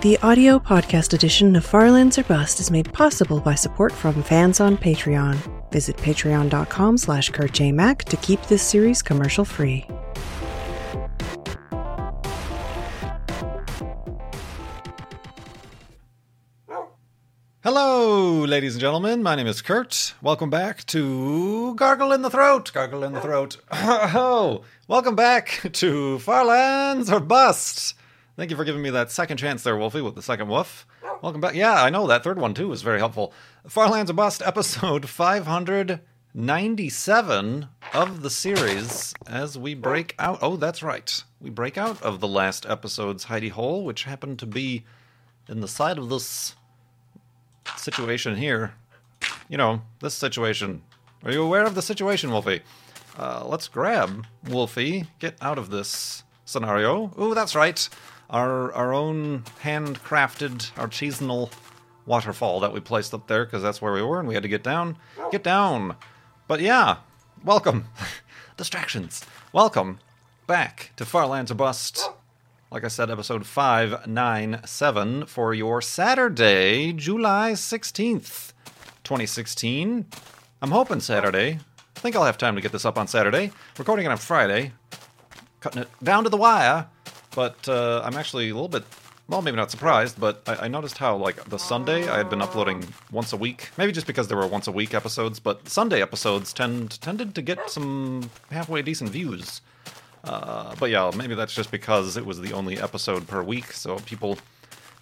The audio podcast edition of Farlands or Bust is made possible by support from fans on Patreon. Visit patreon.com slash kurtjmac to keep this series commercial free. Hello, ladies and gentlemen. My name is Kurt. Welcome back to Gargle in the Throat. Gargle in the Throat. Oh, welcome back to Farlands or Bust. Thank you for giving me that second chance there, Wolfie, with the second woof. Welcome back. Yeah, I know that third one too was very helpful. Farlands or Bust, episode 597 of the series as we break out. Oh, that's right. We break out of the last episode's hidey hole, which happened to be in the side of this situation here. You know, this situation. Are you aware of the situation, Wolfie? Uh, let's grab Wolfie, get out of this scenario. Ooh, that's right. Our our own handcrafted artisanal waterfall that we placed up there because that's where we were and we had to get down. Get down. But yeah, welcome. Distractions. Welcome back to Farlands or Bust. Like I said, episode 597 for your Saturday, July 16th, 2016. I'm hoping Saturday. I think I'll have time to get this up on Saturday. Recording it on Friday. Cutting it down to the wire. But uh, I'm actually a little bit, well, maybe not surprised, but I, I noticed how, like, the Sunday I had been uploading once a week. Maybe just because there were once a week episodes, but Sunday episodes tend tended to get some halfway decent views. Uh, but yeah, maybe that's just because it was the only episode per week, so people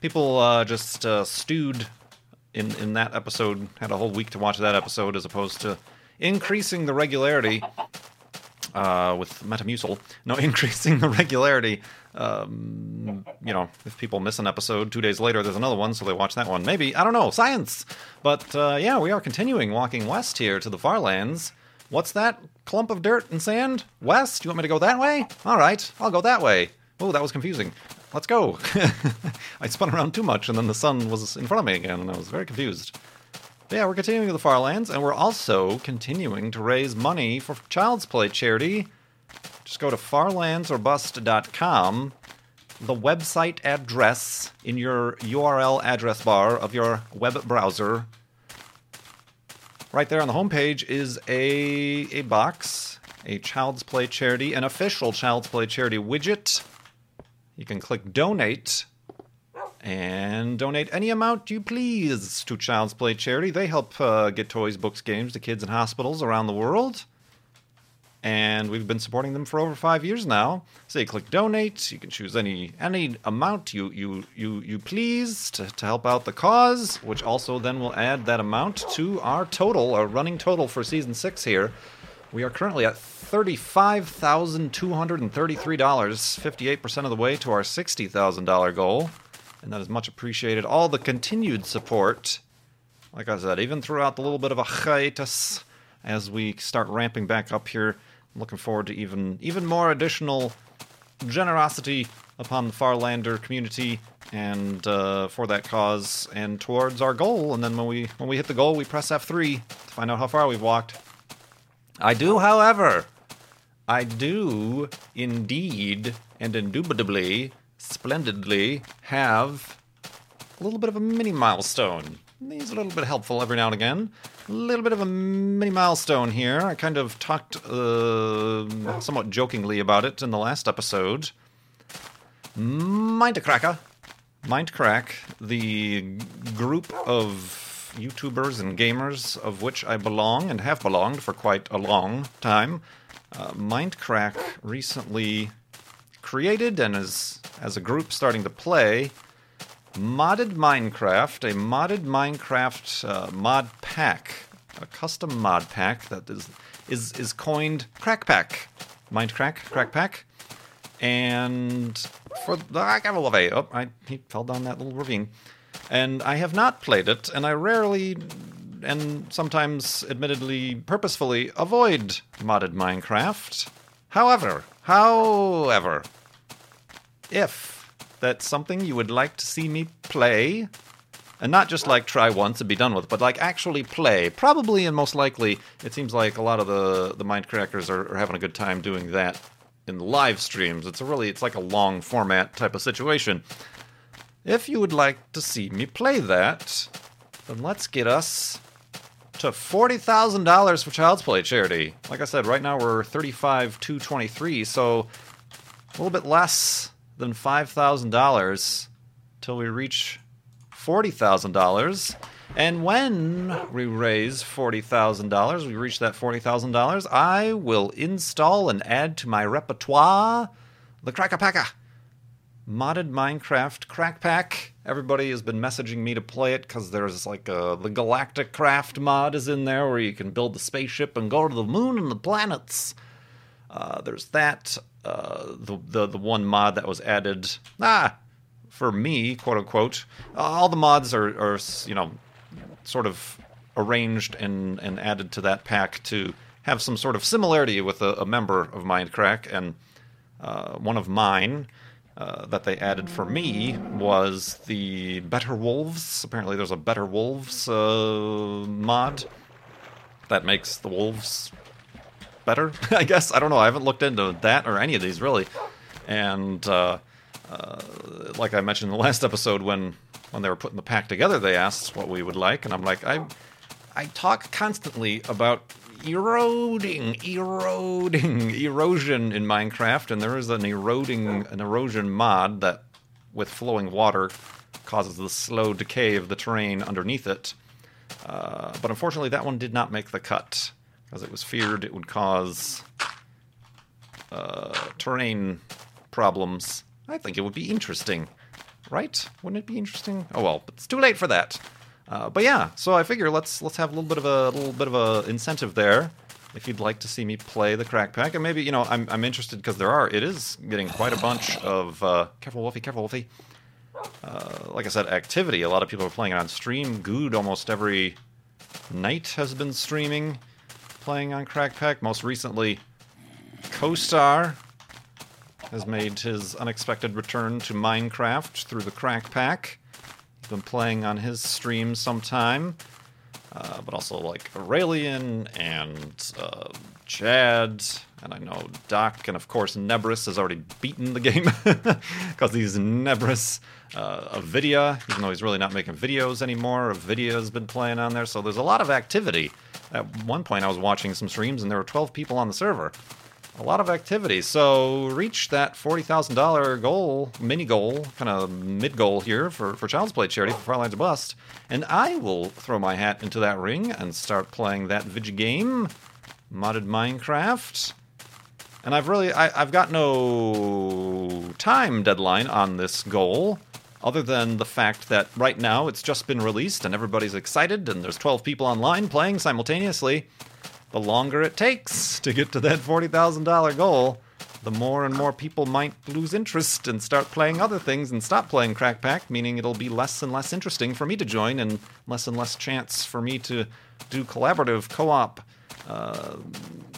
people uh, just uh, stewed in in that episode, had a whole week to watch that episode, as opposed to increasing the regularity uh, with Metamucil. No, increasing the regularity. Um, you know, if people miss an episode, two days later there's another one, so they watch that one. Maybe I don't know, science. But uh, yeah, we are continuing walking west here to the far lands. What's that clump of dirt and sand? West? You want me to go that way? All right, I'll go that way. Oh, that was confusing. Let's go. I spun around too much, and then the sun was in front of me again, and I was very confused. But yeah, we're continuing to the Farlands, and we're also continuing to raise money for Child's Play charity. Just go to farlandsorbust.com, the website address in your URL address bar of your web browser. Right there on the homepage is a, a box, a Child's Play charity, an official Child's Play charity widget. You can click donate and donate any amount you please to Child's Play charity. They help uh, get toys, books, games to kids in hospitals around the world. And we've been supporting them for over five years now. So you click donate. You can choose any any amount you you you you please to, to help out the cause, which also then will add that amount to our total, our running total for season six here. We are currently at thirty-five thousand two hundred and thirty-three dollars, fifty-eight percent of the way to our sixty thousand dollar goal, and that is much appreciated. All the continued support, like I said, even throughout the little bit of a hiatus as we start ramping back up here. I'm looking forward to even even more additional generosity upon the Farlander community and uh, for that cause and towards our goal. And then when we when we hit the goal, we press F3 to find out how far we've walked. I do, however, I do indeed and indubitably, splendidly have a little bit of a mini milestone. He's a little bit helpful every now and again. Little bit of a mini milestone here. I kind of talked uh, somewhat jokingly about it in the last episode. Mindcracker. Mindcrack, the group of YouTubers and gamers of which I belong and have belonged for quite a long time. Uh, Mindcrack recently created and is, as a group, starting to play modded Minecraft, a modded Minecraft uh, mod pack, a custom mod pack that is is is coined Crack Pack, Mindcrack Crack Crack Pack, and for the I got a love Oh, I he fell down that little ravine, and I have not played it, and I rarely. And sometimes, admittedly, purposefully avoid modded Minecraft. However, however, if that's something you would like to see me play, and not just like try once and be done with, but like actually play. Probably and most likely, it seems like a lot of the the Mindcrackers are, are having a good time doing that in live streams. It's a really it's like a long format type of situation. if you would like to see me play that, then let's get us to forty thousand dollars for Child's Play charity. Like I said, right now we're thirty-five two twenty-three, so a little bit less than five thousand dollars till we reach forty thousand dollars. And when we raise forty thousand dollars, we reach that forty thousand dollars, I will install and add to my repertoire the Crackapacka modded Minecraft crack pack. Everybody has been messaging me to play it because there's like a, the Galacticraft mod is in there where you can build the spaceship and go to the moon and the planets. Uh, there's that. Uh, the, the the one mod that was added. Ah, for me, quote unquote. all the mods are, are you know sort of arranged and and added to that pack to have some sort of similarity with a, a member of Mindcrack and uh, one of mine uh, that they added for me was the Better Wolves. Apparently, there's a Better Wolves uh, mod that makes the wolves better. I guess I don't know. I haven't looked into that or any of these really. And uh, like I mentioned in the last episode, when when they were putting the pack together, they asked what we would like, and I'm like, I I talk constantly about eroding, eroding, erosion in Minecraft, and there is an eroding, an erosion mod that, with flowing water, causes the slow decay of the terrain underneath it. Uh, but unfortunately, that one did not make the cut because it was feared it would cause uh, terrain problems. I think it would be interesting, right? Wouldn't it be interesting? Oh well, it's too late for that. Uh, but yeah, so I figure let's let's have a little bit of a little bit of a incentive there. If you'd like to see me play the crack pack, and maybe you know I'm I'm interested because there are it is getting quite a bunch of uh, careful Wolfie, careful Wolfie. Uh, like I said, activity. A lot of people are playing it on stream. Good, almost every night has been streaming, playing on Crack Pack. Most recently, Coestar has made his unexpected return to Minecraft through the Crack Pack He's been playing on his stream sometime. Uh, but also like Aureylian and uh, Chad, and I know Doc, and of course Nebris has already beaten the game because he's Nebris. Uh, Avidya, even though he's really not making videos anymore, Avidya has been playing on there, so there's a lot of activity. At one point, I was watching some streams, and there were 12 people on the server a lot of activity. So reach that forty thousand dollar goal, mini goal, kind of mid goal here for for Child's Play charity for Farlands or Bust, and I will throw my hat into that ring and start playing that video game, modded Minecraft. And I've really I, I've got no time deadline on this goal. Other than the fact that right now it's just been released and everybody's excited and there's 12 people online playing simultaneously the longer it takes to get to that $40,000 goal, the more and more people might lose interest and start playing other things and stop playing Crack Pack, meaning it'll be less and less interesting for me to join and less and less chance for me to do collaborative co op uh,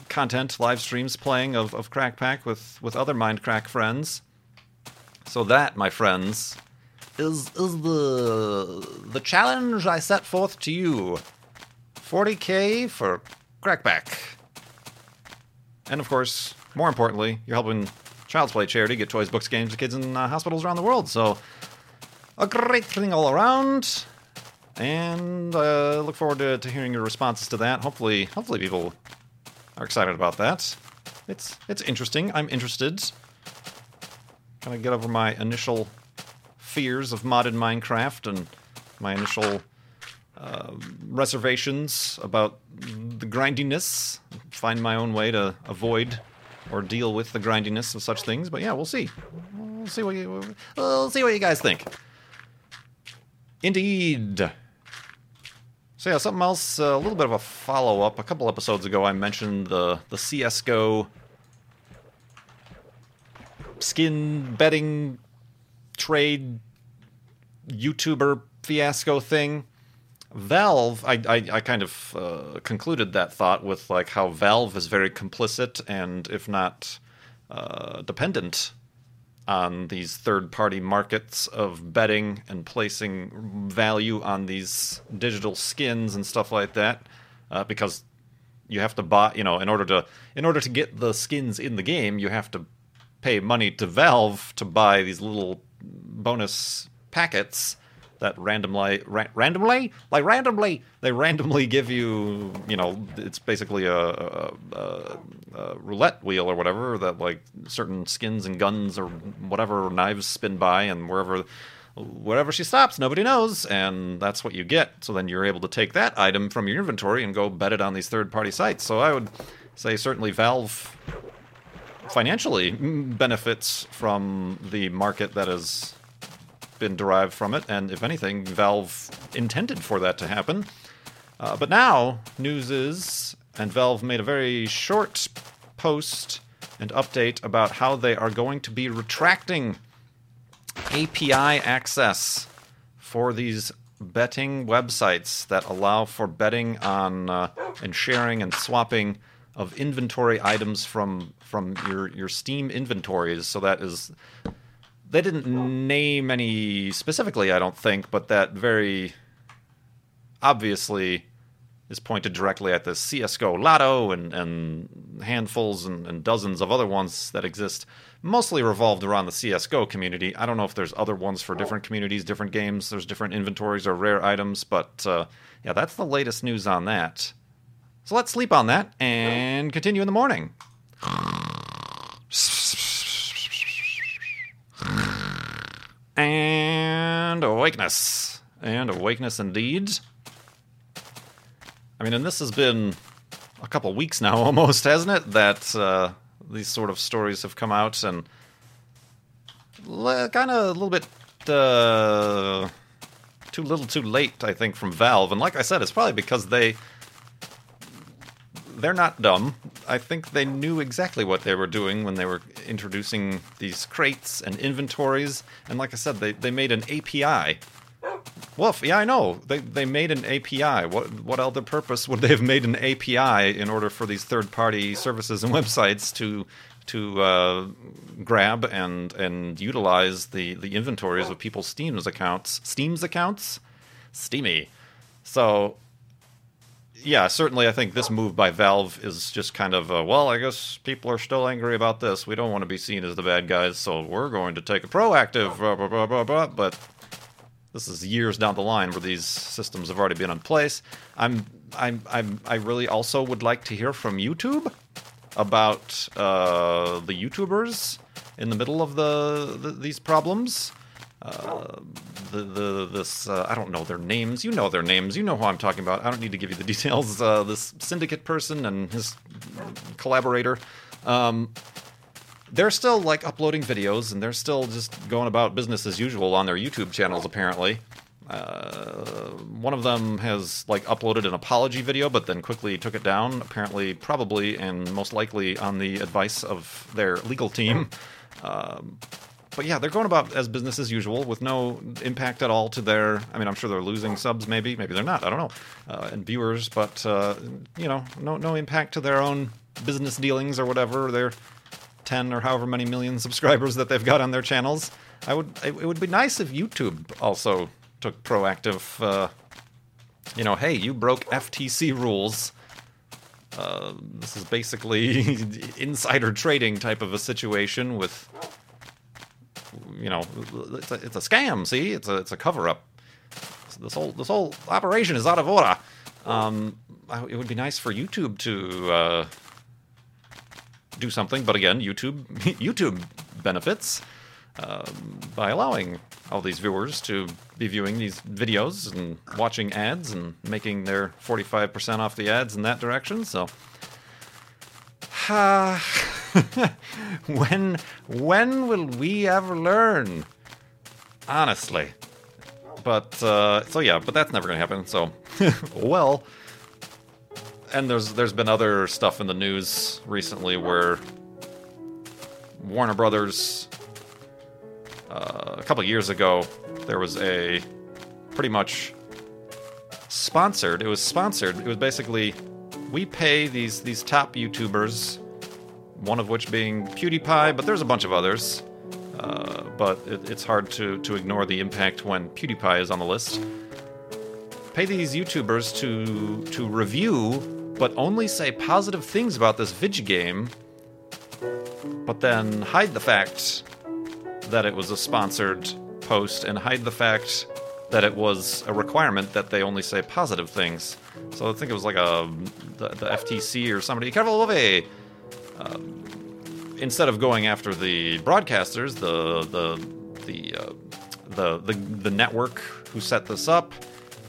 content, live streams playing of, of Crack Pack with, with other Mindcrack friends. So that, my friends, is is the the challenge I set forth to you. 40k for Crack Pack. And of course, more importantly, you're helping Child's Play charity get toys, books, games to kids in uh, hospitals around the world. So, a great thing all around. And uh, look forward to, to hearing your responses to that. Hopefully, hopefully people are excited about that. It's it's interesting. I'm interested. Kind of get over my initial fears of modded Minecraft and my initial uh, reservations about the grindiness. Find my own way to avoid or deal with the grindiness of such things. But yeah, we'll see. We'll see what you we'll see what you guys think. Indeed. So yeah, something else. Uh, a little bit of a follow up. A couple episodes ago, I mentioned the the CS:GO skin betting trade YouTuber fiasco thing. Valve, I, I, I kind of uh, concluded that thought with like how Valve is very complicit and, if not uh, dependent on these third party markets of betting and placing value on these digital skins and stuff like that, uh, because you have to buy, you know, in order to in order to get the skins in the game, you have to pay money to Valve to buy these little bonus packets that randomly ra- randomly? Like randomly? They randomly give you you know it's basically a, a, a, a, roulette wheel or whatever that like certain skins and guns or whatever knives spin by and wherever wherever she stops nobody knows and that's what you get. So then you're able to take that item from your inventory and go bet it on these third party sites. So i would say certainly valve financially benefits from the market that is been derived from it, and if anything, Valve intended for that to happen. Uh, but now, news is, and Valve made a very short post and update about how they are going to be retracting API access for these betting websites that allow for betting on uh, and sharing and swapping of inventory items from from your your Steam inventories. So that is they didn't name any specifically, I don't think, but that very obviously is pointed directly at the CSGO Lotto and, and handfuls and, and, dozens of other ones that exist, mostly revolved around the CSGO community. I don't know if there's other ones for different communities, different games, there's different inventories or rare items, but uh, yeah, that's the latest news on that. So let's sleep on that and continue in the morning. And awakeness. And awakeness indeed. I mean, and this has been a couple weeks now almost, hasn't it? That uh, these sort of stories have come out and kind of a little bit uh, too little too late, I think, from Valve. And like I said, it's probably because they they're not dumb. I think they knew exactly what they were doing when they were introducing these crates and inventories. And like I said, they, they made an API. Woof, yeah, I know. They they made an API. What what other purpose would they have made an API in order for these third party services and websites to to uh, grab and and utilize the the inventories of people's Steam's accounts, Steam's accounts, Steamy. So yeah, certainly I think this move by Valve is just kind of, uh, well, I guess people are still angry about this. We don't want to be seen as the bad guys, so we're going to take a proactive, blah, blah, blah, blah, blah. But this is years down the line where these systems have already been in place. I'm, I'm, I'm I really also would like to hear from YouTube about uh, the YouTubers in the middle of the, the these problems. Uh, the the this uh, I don't know their names. You know their names. You know who I'm talking about. I don't need to give you the details. Uh, this syndicate person and his collaborator. Um, they're still like uploading videos and they're still just going about business as usual on their YouTube channels. Apparently, uh, one of them has like uploaded an apology video, but then quickly took it down. Apparently, probably and most likely on the advice of their legal team. Um, but yeah, they're going about as business as usual with no impact at all to their. I mean, I'm sure they're losing subs, maybe, maybe they're not. I don't know, uh, and viewers, but uh, you know, no no impact to their own business dealings or whatever. Their ten or however many million subscribers that they've got on their channels. I would. It, it would be nice if YouTube also took proactive. Uh, you know, hey, you broke FTC rules. Uh, this is basically insider trading type of a situation with you know, it's a, it's a scam. See, it's a it's a cover up. This whole this whole operation is out of order. Um, it would be nice for YouTube to uh, do something, but again, YouTube YouTube benefits uh, by allowing all these viewers to be viewing these videos and watching ads and making their 45% off the ads in that direction. So, uh, when when will we ever learn? Honestly. But uh, so yeah, but that's never gonna happen. So well. And there's there's been other stuff in the news recently where Warner Brothers uh, a couple years ago there was a pretty much sponsored. It was sponsored. It was basically we pay these these top YouTubers one of which being PewDiePie, but there's a bunch of others. Uh, but it, it's hard to, to ignore the impact when PewDiePie is on the list. Pay these YouTubers to to review, but only say positive things about this Vidge game, but then hide the fact that it was a sponsored post and hide the fact that it was a requirement that they only say positive things. So I think it was like a the, the FTC or somebody. Careful, Wolfie! Um, instead of going after the broadcasters, the the the uh, the, the the network who set this up,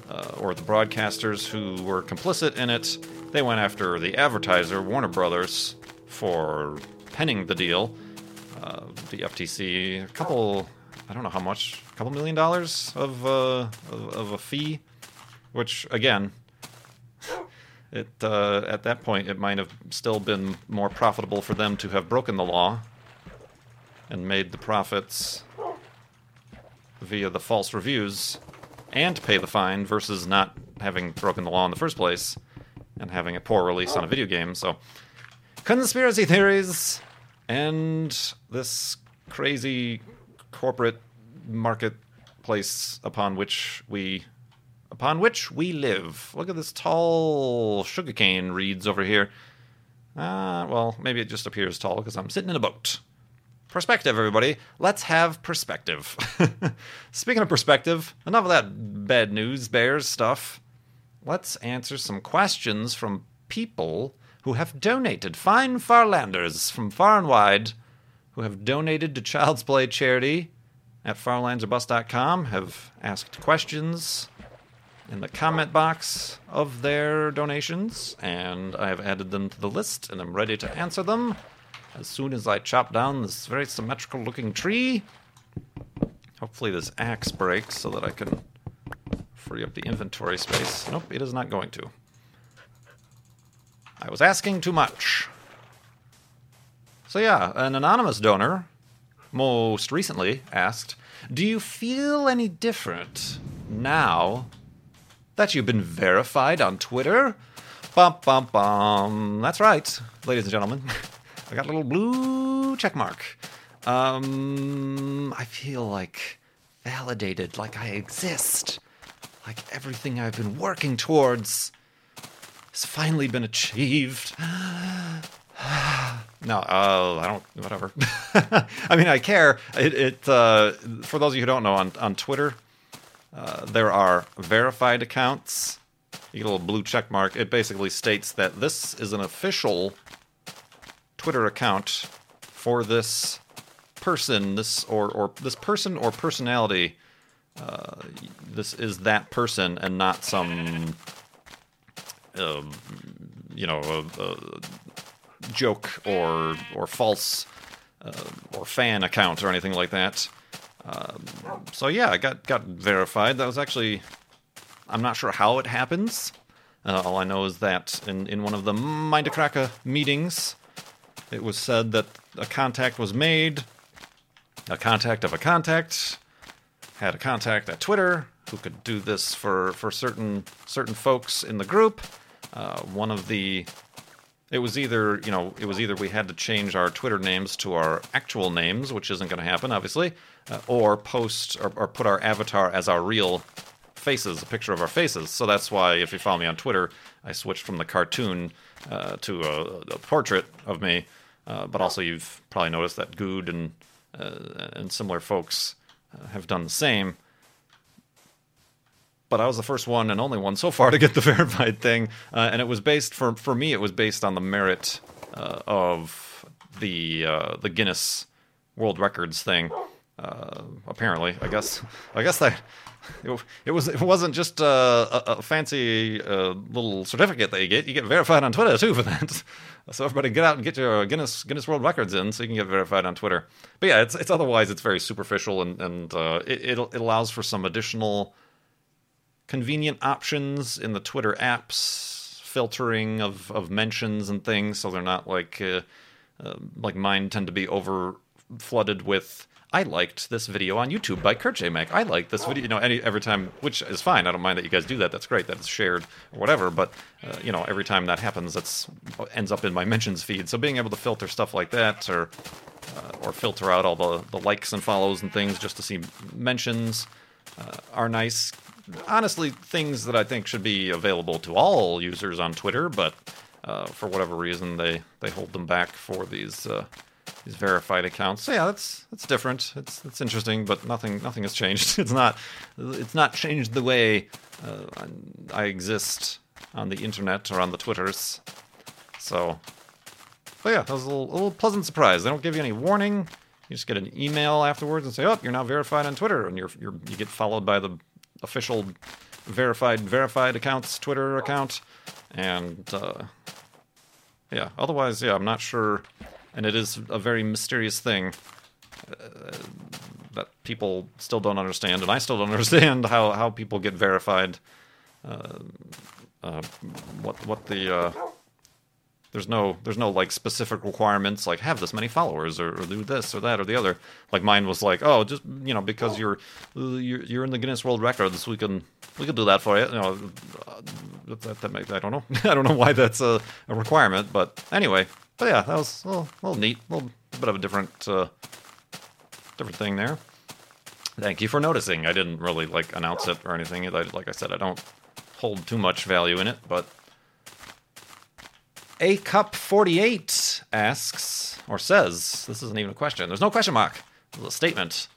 uh, or the broadcasters who were complicit in it, they went after the advertiser, Warner Brothers, for penning the deal. Uh, the FTC, a couple, I don't know how much, a couple million dollars of, uh, of, of a fee, which again, it uh, at that point it might have still been more profitable for them to have broken the law and made the profits via the false reviews and pay the fine versus not having broken the law in the first place and having a poor release on a video game. So, conspiracy theories and this crazy corporate marketplace upon which we upon which we live. Look at this tall sugarcane reeds over here. Ah, uh, well, maybe it just appears tall because I'm sitting in a boat. Perspective, everybody. Let's have perspective. Speaking of perspective, enough of that bad news bears stuff. Let's answer some questions from people who have donated. Fine Farlanders from far and wide who have donated to Child's Play charity at farlandsorbust.com have asked questions in the comment box of their donations, and I have added them to the list, and I'm ready to answer them as soon as I chop down this very symmetrical looking tree. Hopefully, this axe breaks so that I can free up the inventory space. Nope, it is not going to. I was asking too much. So, yeah, an anonymous donor most recently asked Do you feel any different now that you've been verified on Twitter. Bum, bum, bum. That's right, ladies and gentlemen. I got a little blue check mark. Um, I feel like validated, like I exist, like everything I've been working towards has finally been achieved. no, uh, I don't. Whatever. I mean, I care. It. it uh, for those of you who don't know, on on Twitter, uh, there are verified accounts. You get a little blue check mark. It basically states that this is an official Twitter account for this person, this or or this person or personality. Uh, this is that person and not some, uh, you know, joke or or false uh, or fan account or anything like that. Um, so yeah, I got got verified. That was actually, I'm not sure how it happens. Uh, all I know is that in, in one of the Mindacracka meetings, it was said that a contact was made, a contact of a contact had a contact at Twitter who could do this for, for certain certain folks in the group. Uh, one of the it was either you know it was either we had to change our Twitter names to our actual names, which isn't going to happen, obviously, uh, or post or, or, put our avatar as our real faces, a picture of our faces. So that's why if you follow me on Twitter, I switched from the cartoon uh, to a, a, portrait of me. Uh, but also, you've probably noticed that Guude and uh, and similar folks uh, have done the same. But I was the first one and only one so far to get the verified thing, uh, and it was based for for me. It was based on the merit of the the Guinness World Records thing. Uh, apparently, I guess. I guess that it, it was. It wasn't just a, a fancy uh, little certificate that you get. You get verified on Twitter too for that. so everybody, get out and get your Guinness Guinness World Records in, so you can get verified on Twitter. But yeah, it's it's otherwise it's very superficial and and uh, it, it it allows for some additional convenient options in the Twitter apps, filtering of of mentions and things, so they're not like uh, uh like mine tend to be over flooded with I liked this video on YouTube by Kurt J. Mac. I like this video, you know, any every time, which is fine. I don't mind that you guys do that. That's great. That it's shared or whatever. But uh, you know, every time that happens, that's ends up in my mentions feed. So being able to filter stuff like that, or uh, or filter out all the the likes and follows and things just to see mentions, uh, are nice. Honestly, things that I think should be available to all users on Twitter, but uh, for whatever reason, they they hold them back for these uh, these verified accounts. So yeah, that's that's different. It's it's interesting, but nothing nothing has changed. It's not it's not changed the way uh, I exist on the internet or on the twitters. So, but yeah, that was a little, a little pleasant surprise. They don't give you any warning. You just get an email afterwards and say, "Oh, you're now verified on Twitter," and you're, you're you get followed by the official verified verified accounts Twitter account, and uh, yeah. Otherwise, yeah, I'm not sure, and it is a very mysterious thing uh, that people still don't understand, and I still don't understand how how people get verified. Uh, uh, what what the uh, there's no there's no like specific requirements like have this many followers or, or, do this or that or the other. Like mine was like, oh, just you know because you're you're, you're in the Guinness World Records, we can we can do that for you. You know, uh, that, that makes I don't know I don't know why that's a, a, requirement, but anyway. But yeah, that was a little, a little neat, a little bit of a different uh, different thing there. Thank you for noticing. I didn't really like announce it or anything. Like I said, I don't hold too much value in it, but a Cup 48 asks, or says, this isn't even a question, there's no question mark, it's a statement.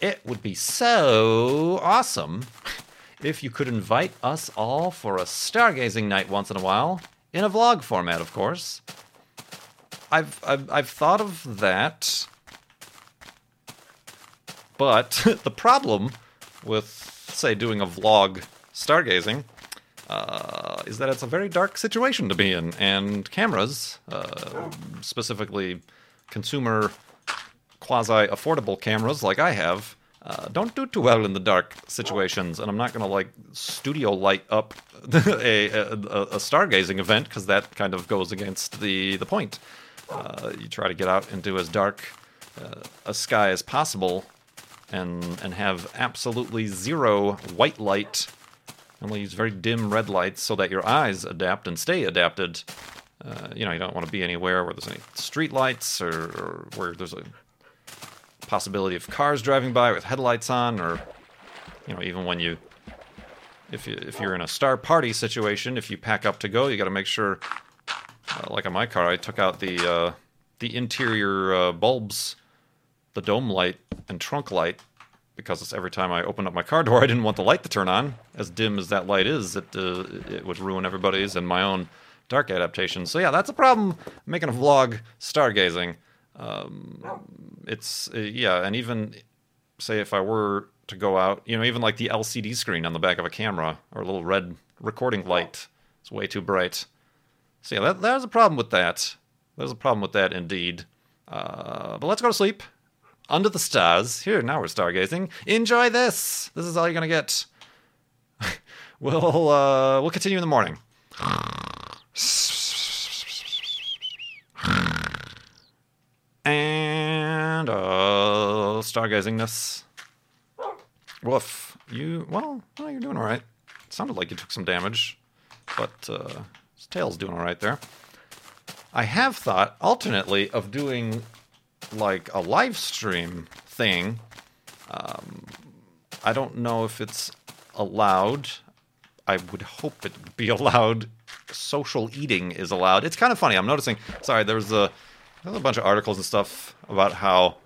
It would be so awesome if you could invite us all for a stargazing night once in a while, in a vlog format, of course. I've, I've, I've thought of that, but the problem with, say, doing a vlog stargazing uh, is that it's a very dark situation to be in, and cameras, uh, specifically consumer quasi affordable cameras like I have, uh, don't do too well in the dark situations. And I'm not going to like studio light up a, a, a, stargazing event because that kind of goes against the the point. Uh, you try to get out into as dark uh, a sky as possible, and and have absolutely zero white light Only use very dim red lights so that your eyes adapt and stay adapted. Uh, you know, you don't want to be anywhere where there's any street lights or, or where there's a possibility of cars driving by with headlights on, or you know, even when you if you if you're in a star party situation, if you pack up to go, you got to make sure. Uh, like on my car, I took out the uh, the interior uh, bulbs, the dome light and trunk light, because every time I opened up my car door, I didn't want the light to turn on. As dim as that light is, it uh, it would ruin everybody's and my own dark adaptation. So yeah, that's a problem. Making a vlog stargazing. Um, it's uh, yeah, and even say if I were to go out, you know, even like the LCD screen on the back of a camera or a little red recording light, it's way too bright. So yeah, that, there's a problem with that. There's a problem with that indeed. Uh, but let's go to sleep under the stars. Here, now we're stargazing. Enjoy this. This is all you're gonna get. we'll uh, we'll continue in the morning. And uh, stargazingness. Woof. You well, well, you're doing all right. It sounded like you took some damage, but uh, his tail's doing all right there. I have thought alternately of doing like a live stream thing. Um, I don't know if it's allowed. I would hope it would be allowed. Social eating is allowed. It's kind of funny. I'm noticing. Sorry, there's a there's a bunch of articles and stuff about how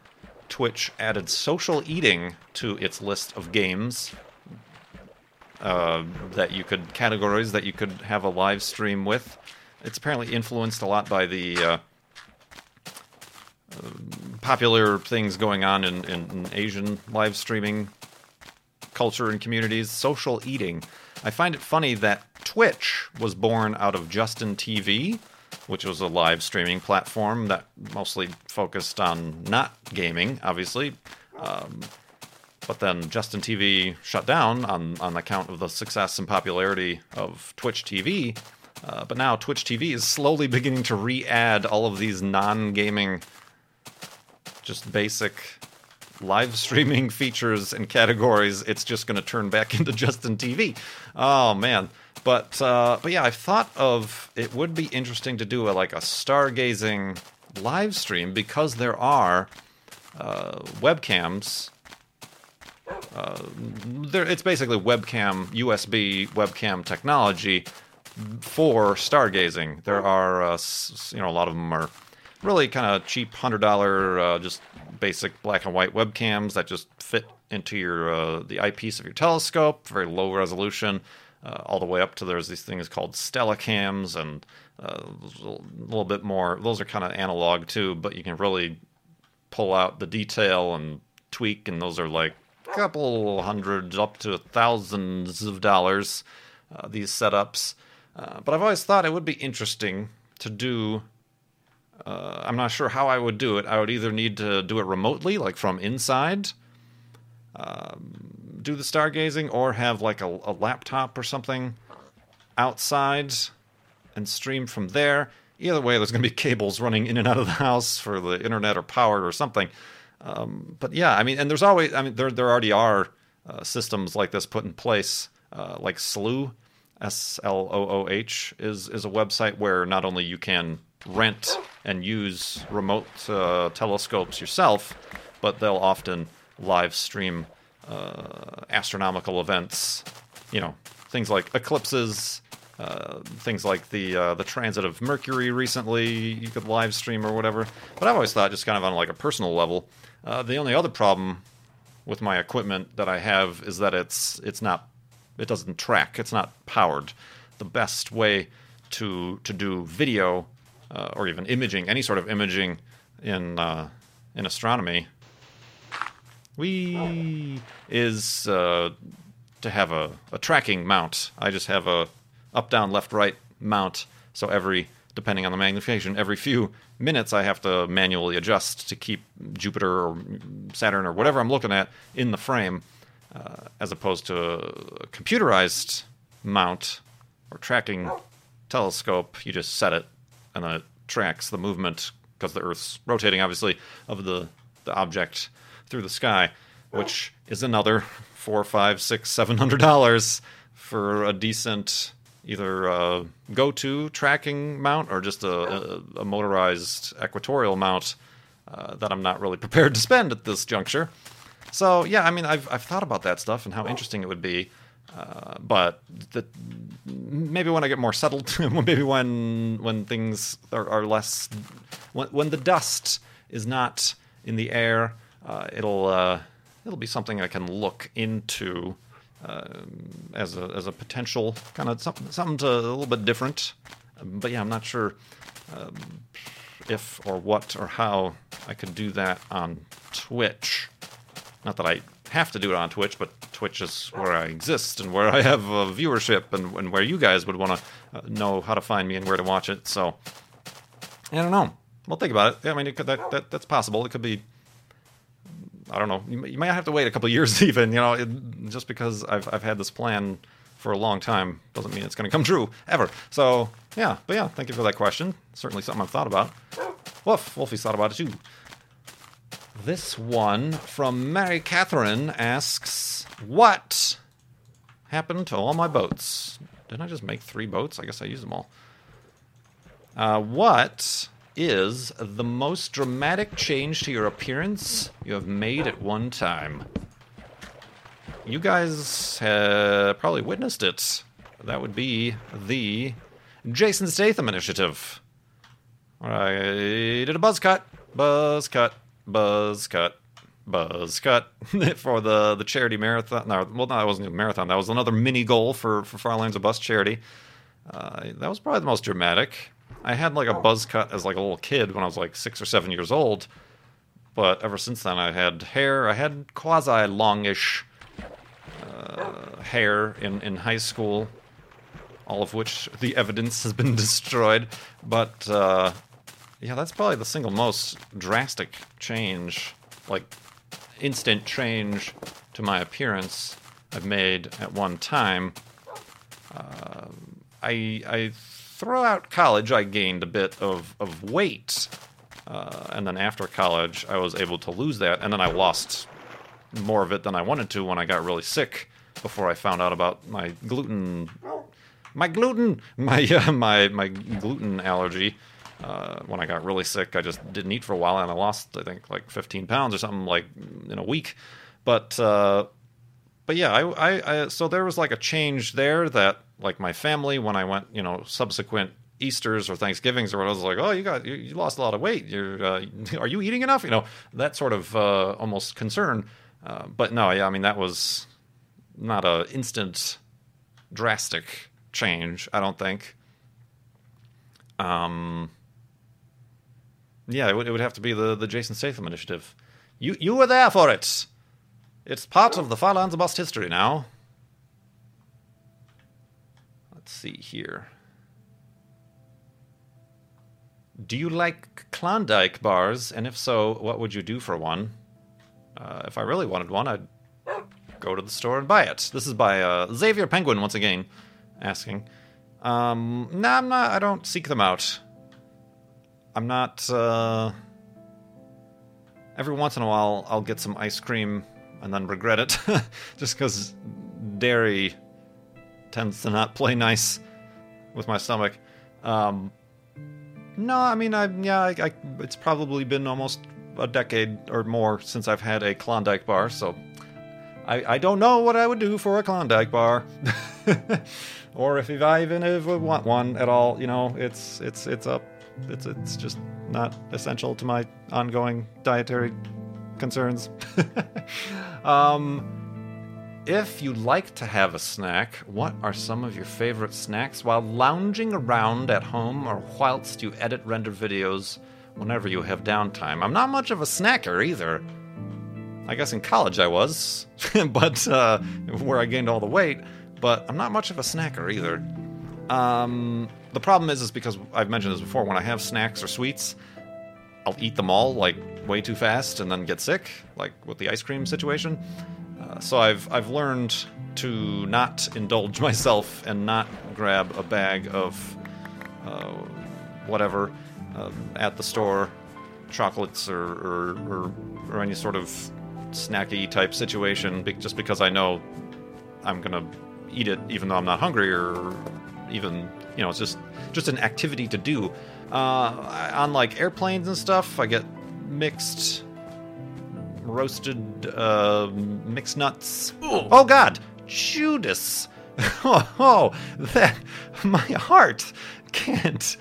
Twitch added social eating to its list of games uh, that you could categories that you could have a live stream with. It's apparently influenced a lot by the uh, popular things going on in, in, in, Asian live streaming culture and communities, social eating. I find it funny that Twitch was born out of Justin TV, which was a live streaming platform that mostly focused on not gaming, obviously. Um, but then Justin TV shut down on, on account of the success and popularity of Twitch TV. Uh, but now Twitch TV is slowly beginning to re add all of these non gaming just basic live streaming features and categories, it's just going to turn back into Justin TV. Oh man. But uh, but yeah, I've thought of it would be interesting to do a, like a stargazing live stream because there are uh, webcams. Uh, there, it's basically webcam USB webcam technology for stargazing. There are uh, you know a lot of them are really kind of cheap hundred dollar uh, just basic black and white webcams that just fit into your uh, the eyepiece of your telescope, very low resolution, uh, all the way up to there's these things called Stellacams and uh, a little bit more. Those are kind of analog too, but you can really pull out the detail and tweak, and those are like a couple hundred up to thousands of dollars. Uh, these setups, uh, but I've always thought it would be interesting to do. Uh, I'm not sure how I would do it. I would either need to do it remotely, like from inside, um, do the stargazing, or have like a, a laptop or something outside and stream from there. Either way, there's going to be cables running in and out of the house for the internet or power or something. Um, but yeah, I mean, and there's always, I mean, there there already are uh, systems like this put in place, uh, like Slooh, S L O O H, is is a website where not only you can rent and use remote uh, telescopes yourself, but they'll often live stream uh, astronomical events. You know, things like eclipses, uh, things like the uh, the transit of Mercury recently, you could live stream or whatever. But I've always thought, just kind of on like a personal level, uh, the only other problem with my equipment that I have is that it's it's not it doesn't track, it's not powered. The best way to to do video uh, or even imaging, any sort of imaging in uh, in astronomy, we is uh, to have a, a tracking mount. I just have a up, down, left, right mount. So every, depending on the magnification, every few minutes I have to manually adjust to keep Jupiter or Saturn or whatever I'm looking at in the frame, uh, as opposed to a computerized mount or tracking telescope. You just set it and it tracks the movement because the Earth's rotating, obviously, of the, the object through the sky, which is another four, five, six, seven hundred dollars for a decent either a go-to tracking mount or just a, a, a motorized equatorial mount uh, that I'm not really prepared to spend at this juncture. So yeah, I mean, I've I've thought about that stuff and how interesting it would be, uh, but the, maybe when I get more settled, maybe when when things are, are less, when, when the dust is not in the air, uh, it'll uh, it'll be something I can look into um, as a as a potential kind of something something to, a little bit different. Um, but yeah, I'm not sure um, if or what or how I could do that on Twitch. Not that I have to do it on Twitch, but Twitch is where I exist and where I have a viewership and, and where you guys would want to uh, know how to find me and where to watch it. So I don't know. We'll think about it. I mean, it could, that, that that's possible. It could be I don't know. You, you might have to wait a couple years even. You know, it, just because I've I've had this plan for a long time doesn't mean it's going to come true ever. So yeah, but yeah, thank you for that question. Certainly something I've thought about. Woof, Wolfie's thought about it too. This one from Mary Catherine asks, "What happened to all my boats? Didn't I just make three boats? I guess I used them all. Uh, what is the most dramatic change to your appearance you have made at one time? You guys probably witnessed it. That would be the Jason Statham initiative. I did a buzz cut, buzz cut, buzz cut, buzz cut for the the charity marathon. No, well, no, that wasn't a marathon. That was another mini goal for for Farlands or Bust charity. Uh, that was probably the most dramatic. I had like a buzz cut as like a little kid when I was like six or seven years old, but ever since then I had hair. I had quasi longish uh, hair in in high school, all of which the evidence has been destroyed. But uh, yeah, that's probably the single most drastic change, like instant change to my appearance I've made at one time. Uh, I I throughout college, I gained a bit of, of weight. Uh, and then after college, I was able to lose that. And then I lost more of it than I wanted to when I got really sick before I found out about my gluten. My gluten! My, uh, my, my gluten allergy. Uh, when I got really sick, I just didn't eat for a while and I lost, I think, like 15 pounds or something like in a week. But, uh, but yeah, I, I, I, so there was like a change there that like my family when I went, you know, subsequent Easter's or Thanksgivings or what. I was like, oh, you got you, you lost a lot of weight. You're uh, are you eating enough? You know that sort of uh, almost concern. Uh, but no, yeah, I mean that was not a instant drastic change. I don't think. Um. Yeah, it would, it would have to be the, the Jason Statham initiative. You you were there for it. It's part of the Farlands Bust history now. Let's see here. Do you like Klondike bars? And if so, what would you do for one? Uh, if I really wanted one, I'd go to the store and buy it. This is by uh, Xavier Penguin once again, asking. Um, nah, I'm not. I don't seek them out. I'm not. Uh, every once in a while, I'll get some ice cream and then regret it, just because dairy tends to not play nice with my stomach. Um, no, I mean, I yeah, I, I, it's probably been almost a decade or more since I've had a Klondike bar, so I, I don't know what I would do for a Klondike bar, or if I even if want one at all. You know, it's it's it's up. It's it's just not essential to my ongoing dietary concerns. um, if you like to have a snack, what are some of your favorite snacks while lounging around at home or whilst you edit render videos whenever you have downtime? I'm not much of a snacker either. I guess in college I was, but uh, where I gained all the weight. But I'm not much of a snacker either. Um, the problem is, is because I've mentioned this before. When I have snacks or sweets, I'll eat them all like way too fast and then get sick, like with the ice cream situation. Uh, so I've I've learned to not indulge myself and not grab a bag of uh, whatever uh, at the store, chocolates or, or, or, or any sort of snacky type situation, just because I know I'm gonna eat it even though I'm not hungry or even you know it's just just an activity to do. Uh, on like airplanes and stuff, I get mixed roasted uh, mixed nuts. Ooh. Oh God, Judas! Oh, oh, that my heart can't.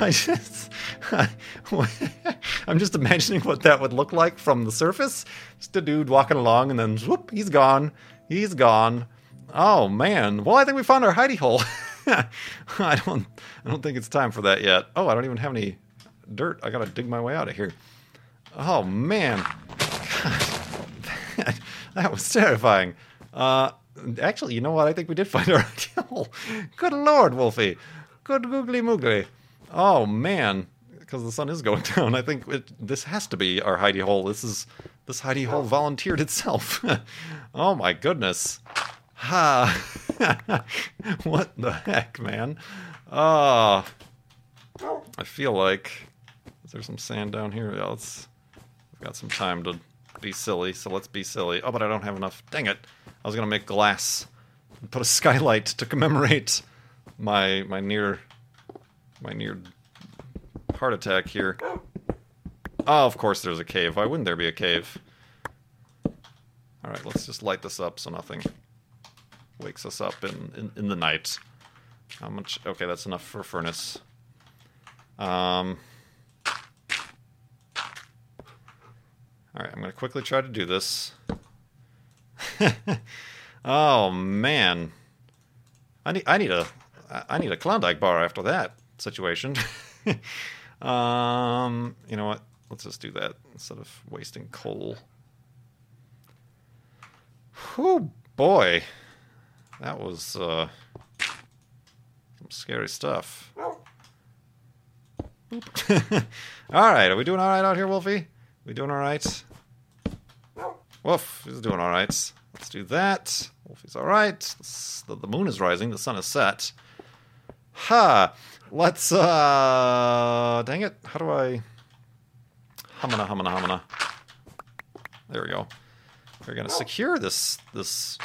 I just, I, am just imagining what that would look like from the surface. Just a dude walking along, and then whoop, he's gone. He's gone. Oh man. Well, I think we found our hidey hole. I don't, I don't think it's time for that yet. Oh, I don't even have any dirt. I gotta dig my way out of here. Oh man. that was terrifying. Uh, actually, you know what? I think we did find our ideal. Good lord, Wolfie. Good googly moogly. Oh man, because the sun is going down. I think it, this has to be our hidey hole. This is this hidey hole volunteered itself. oh my goodness. Ha! what the heck, man? Oh, I feel like is there some sand down here? Yeah, let's. I've got some time to be silly, so let's be silly. Oh, but I don't have enough. Dang it! I was gonna make glass and put a skylight to commemorate my my near my near heart attack here. Oh, of course there's a cave. Why wouldn't there be a cave? All right, let's just light this up so nothing wakes us up in, in, in the night. How much? Okay, that's enough for furnace. Um, All right, I'm going to quickly try to do this. oh man, I need I need a I need a Klondike bar after that situation. um, you know what? Let's just do that instead of wasting coal. Oh boy, that was uh, some scary stuff. all right, are we doing all right out here, Wolfie? We doing all right? Wolf is doing all right. Let's do that. Wolfie's all right. The, the moon is rising. The sun is set. Ha! Let's, uh... Dang it. How do I... Humana, humana, humana. There we go. We're going to secure this, this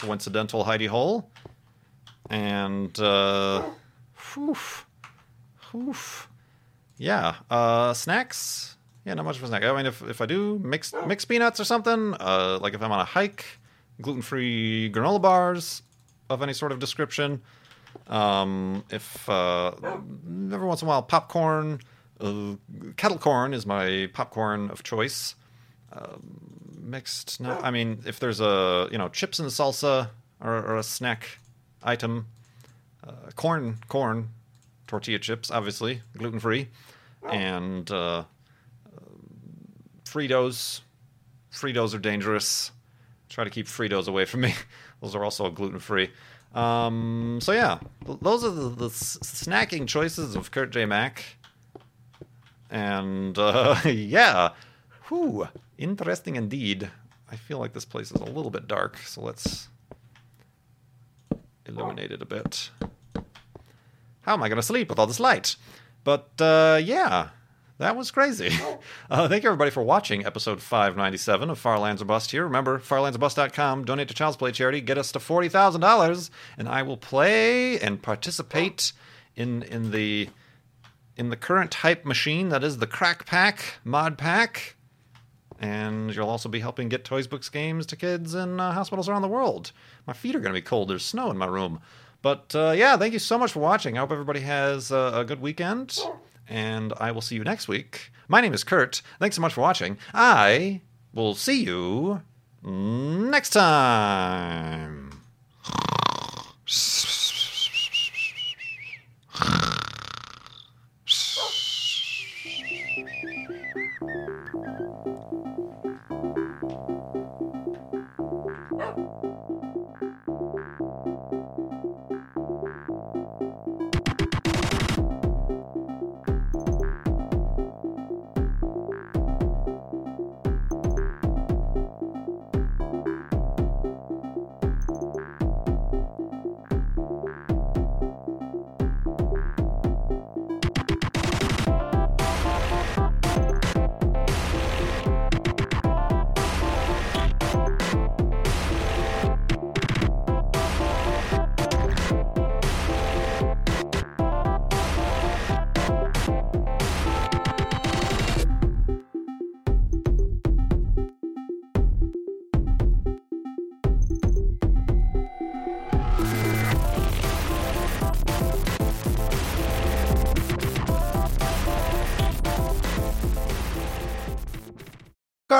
coincidental hidey hole. And, uh... Whew. Whew. Yeah. Uh, snacks yeah, not much of a snack. I mean, if, if I do mixed mixed peanuts or something, uh, like if I'm on a hike, gluten free granola bars of any sort of description, Um, if uh, every once in a while, popcorn, uh, kettle corn is my popcorn of choice. Um, mixed, no, I mean, if there's a you know chips and salsa or, or a snack item, uh, corn, corn, tortilla chips, obviously gluten free, and uh, Fritos. Fritos are dangerous. Try to keep Fritos away from me. Those are also gluten free. Um, so yeah, those are the, the s- snacking choices of Kurt J. Mack. And uh, yeah, whew, interesting indeed. I feel like this place is a little bit dark, so let's illuminate it a bit. How am I going to sleep with all this light? But uh, yeah, that was crazy. Uh, thank you everybody for watching episode 597 of Farlands or Bust here. Remember, farlandsorbust.com, donate to Child's Play charity, get us to $40,000, and I will play and participate in in the in the current hype machine that is the Crack Pack mod pack. And you'll also be helping get Toys Books games to kids in uh, hospitals around the world. My feet are going to be cold. There's snow in my room. But uh, yeah, thank you so much for watching. I hope everybody has a good weekend. And I will see you next week. My name is Kurt. Thanks so much for watching. I will see you next time.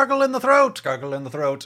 Gargle in the throat. Gargle in the throat.